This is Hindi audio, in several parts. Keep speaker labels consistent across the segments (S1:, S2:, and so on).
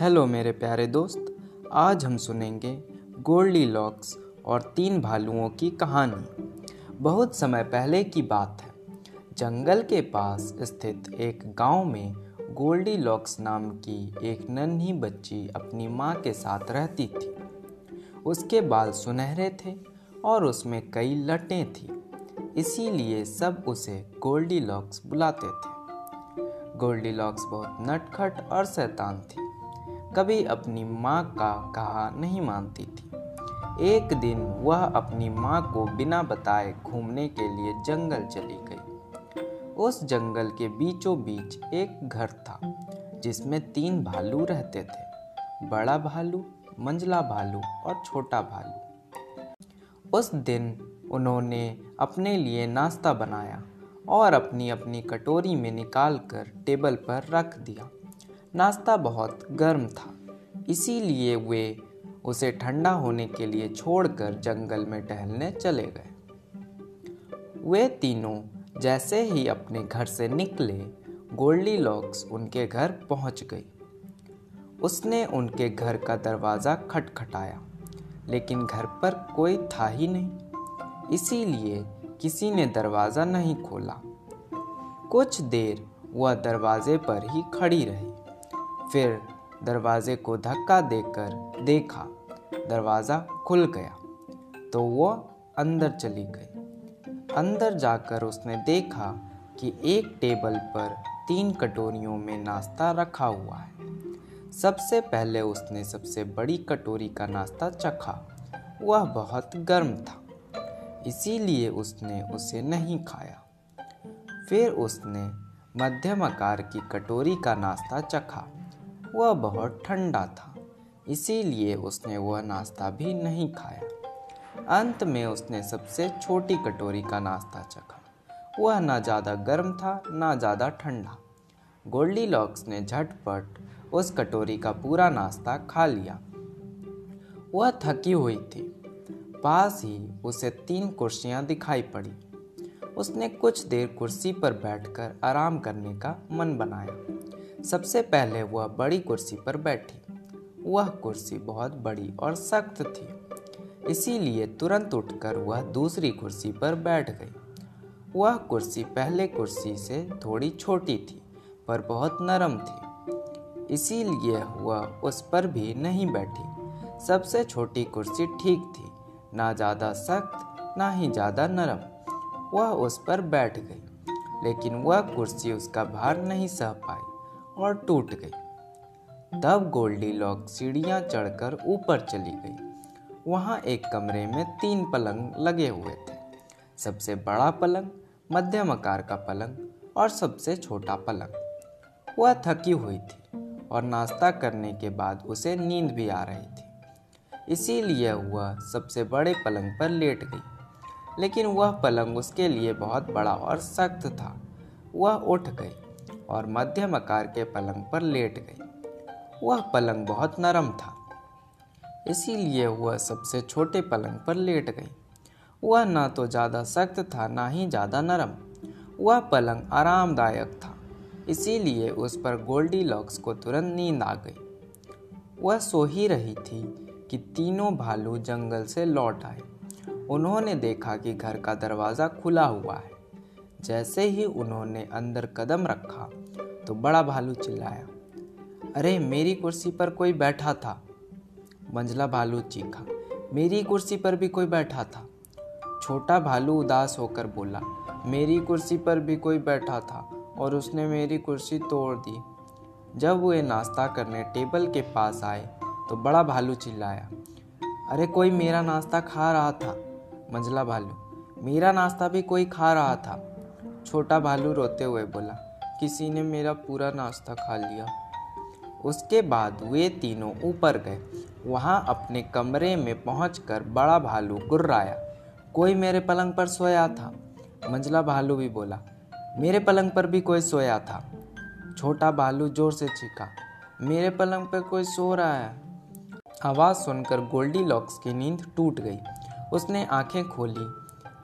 S1: हेलो मेरे प्यारे दोस्त, आज हम सुनेंगे गोल्डी लॉक्स और तीन भालुओं की कहानी। बहुत समय पहले की बात है। जंगल के पास स्थित एक गाँव में गोल्डी लॉक्स नाम की एक नन्ही बच्ची अपनी माँ के साथ रहती थी। उसके बाल सुनहरे थे और उसमें कई लटें थी। इसीलिए सब उसे गोल्डी लॉक्स बुलाते थे। गोल्डी लॉक्स बहुत नटखट और शैतान थी। कभी अपनी माँ का कहा नहीं मानती थी। एक दिन वह अपनी माँ को बिना बताए घूमने के लिए जंगल चली गई। उस जंगल के बीचों बीच एक घर था, जिसमें तीन भालू रहते थे। बड़ा भालू, मंझला भालू और छोटा भालू। उस दिन उन्होंने अपने लिए नाश्ता बनाया और अपनी अपनी कटोरी में निकाल कर टेबल पर रख दिया। नाश्ता बहुत गर्म था। इसीलिए वे उसे ठंडा होने के लिए छोड़कर जंगल में टहलने चले गए। वे तीनों जैसे ही अपने घर से निकले गोल्डी लॉक्स उनके घर पहुँच गई। उसने उनके घर का दरवाज़ा खटखटाया, लेकिन घर पर कोई था ही नहीं। इसीलिए किसी ने दरवाज़ा नहीं खोला। कुछ देर वह दरवाजे पर ही खड़ी रही। फिर दरवाजे को धक्का देकर देखा, दरवाज़ा खुल गया। तो वह अंदर चली गई। अंदर जाकर उसने देखा कि एक टेबल पर तीन कटोरियों में नाश्ता रखा हुआ है। सबसे पहले उसने सबसे बड़ी कटोरी का नाश्ता चखा। वह बहुत गर्म था, इसीलिए उसने उसे नहीं खाया। फिर उसने मध्यम आकार की कटोरी का नाश्ता चखा। वह बहुत ठंडा था, इसीलिए उसने वह नाश्ता भी नहीं खाया। अंत में उसने सबसे छोटी कटोरी का नाश्ता चखा। वह ना ज़्यादा गर्म था, ना ज़्यादा ठंडा। गोल्डी लॉक्स ने झटपट उस कटोरी का पूरा नाश्ता खा लिया। वह थकी हुई थी। पास ही उसे तीन कुर्सियाँ दिखाई पड़ी। उसने कुछ देर कुर्सी पर बैठकर आराम करने का मन बनाया। सबसे पहले वह बड़ी कुर्सी पर बैठी। वह कुर्सी बहुत बड़ी और सख्त थी, इसीलिए तुरंत उठकर वह दूसरी कुर्सी पर बैठ गई। वह कुर्सी पहले कुर्सी से थोड़ी छोटी थी, पर बहुत नरम थी, इसीलिए वह उस पर भी नहीं बैठी। सबसे छोटी कुर्सी ठीक थी, ना ज़्यादा सख्त, ना ही ज़्यादा नरम। वह उस पर बैठ गई, लेकिन वह कुर्सी उसका भार नहीं सह पाई। और टूट गई। तब गोल्डी लॉक सीढ़ियाँ चढ़कर ऊपर चली गई। वहाँ एक कमरे में तीन पलंग लगे हुए थे। सबसे बड़ा पलंग, मध्यम आकार का पलंग और सबसे छोटा पलंग। वह थकी हुई थी और नाश्ता करने के बाद उसे नींद भी आ रही थी। इसीलिए वह सबसे बड़े पलंग पर लेट गई। लेकिन वह पलंग उसके लिए बहुत बड़ा और सख्त था। वह उठ गई। और मध्यम आकार के पलंग पर लेट गई। वह पलंग बहुत नरम था, इसीलिए वह सबसे छोटे पलंग पर लेट गई। वह न तो ज़्यादा सख्त था, ना ही ज़्यादा नरम। वह पलंग आरामदायक था, इसीलिए उस पर गोल्डी लॉक्स को तुरंत नींद आ गई। वह सो ही रही थी कि तीनों भालू जंगल से लौट आए। उन्होंने देखा कि घर का दरवाज़ा खुला हुआ है। जैसे ही उन्होंने अंदर कदम रखा तो बड़ा भालू चिल्लाया, अरे, मेरी कुर्सी पर कोई बैठा था? मंझला भालू चीखा, मेरी कुर्सी पर भी कोई बैठा था? छोटा भालू उदास होकर बोला, मेरी कुर्सी पर भी कोई बैठा था और उसने मेरी कुर्सी तोड़ दी। जब वे नाश्ता करने टेबल के पास आए तो बड़ा भालू चिल्लाया, अरे, कोई मेरा नाश्ता खा रहा था? मंझला भालू, मेरा नाश्ता भी कोई खा रहा था। छोटा भालू रोते हुए बोला, किसी ने मेरा पूरा नाश्ता खा लिया। उसके बाद वे तीनों ऊपर गए। वहाँ अपने कमरे में पहुंचकर बड़ा भालू गुर्राया, कोई मेरे पलंग पर सोया था? मंझला भालू भी बोला, मेरे पलंग पर भी कोई सोया था। छोटा भालू ज़ोर से चीखा, मेरे पलंग पर कोई सो रहा है? आवाज़ सुनकर गोल्डी लॉक्स की नींद टूट गई। उसने आँखें खोली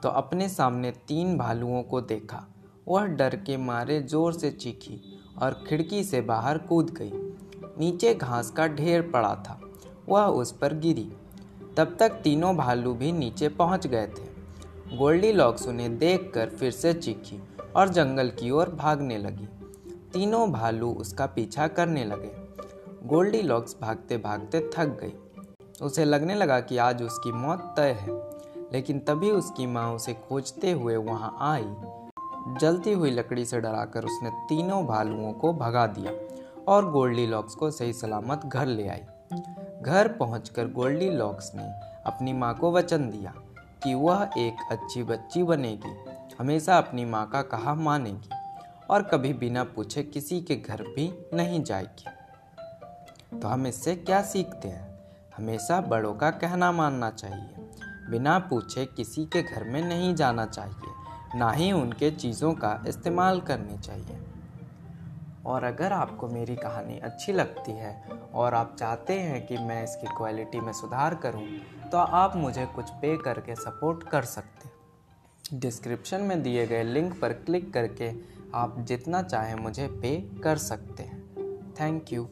S1: तो अपने सामने तीन भालुओं को देखा। वह डर के मारे ज़ोर से चीखी और खिड़की से बाहर कूद गई। नीचे घास का ढेर पड़ा था। वह उस पर गिरी। तब तक तीनों भालू भी नीचे पहुँच गए थे। गोल्डी लॉक्स उन्हें देखकर फिर से चीखी और जंगल की ओर भागने लगी। तीनों भालू उसका पीछा करने लगे। गोल्डी लॉक्स भागते भागते थक गई। उसे लगने लगा कि आज उसकी मौत तय है। लेकिन तभी उसकी माँ उसे खोजते हुए वहाँ आई। जलती हुई लकड़ी से डराकर उसने तीनों भालुओं को भगा दिया और गोल्डी लॉक्स को सही सलामत घर ले आई। घर पहुंचकर गोल्डी लॉक्स ने अपनी माँ को वचन दिया कि वह एक अच्छी बच्ची बनेगी, हमेशा अपनी माँ का कहा मानेगी और कभी बिना पूछे किसी के घर भी नहीं जाएगी। तो हम इससे क्या सीखते हैं? हमेशा बड़ों का कहना मानना चाहिए। बिना पूछे किसी के घर में नहीं जाना चाहिए ना ही उनके चीज़ों का इस्तेमाल करनी चाहिए। और अगर आपको मेरी कहानी अच्छी लगती है और आप चाहते हैं कि मैं इसकी क्वालिटी में सुधार करूँ, तो आप मुझे कुछ पे करके सपोर्ट कर सकते डिस्क्रिप्शन में दिए गए लिंक पर क्लिक करके आप जितना चाहें मुझे पे कर सकते हैं। Thank you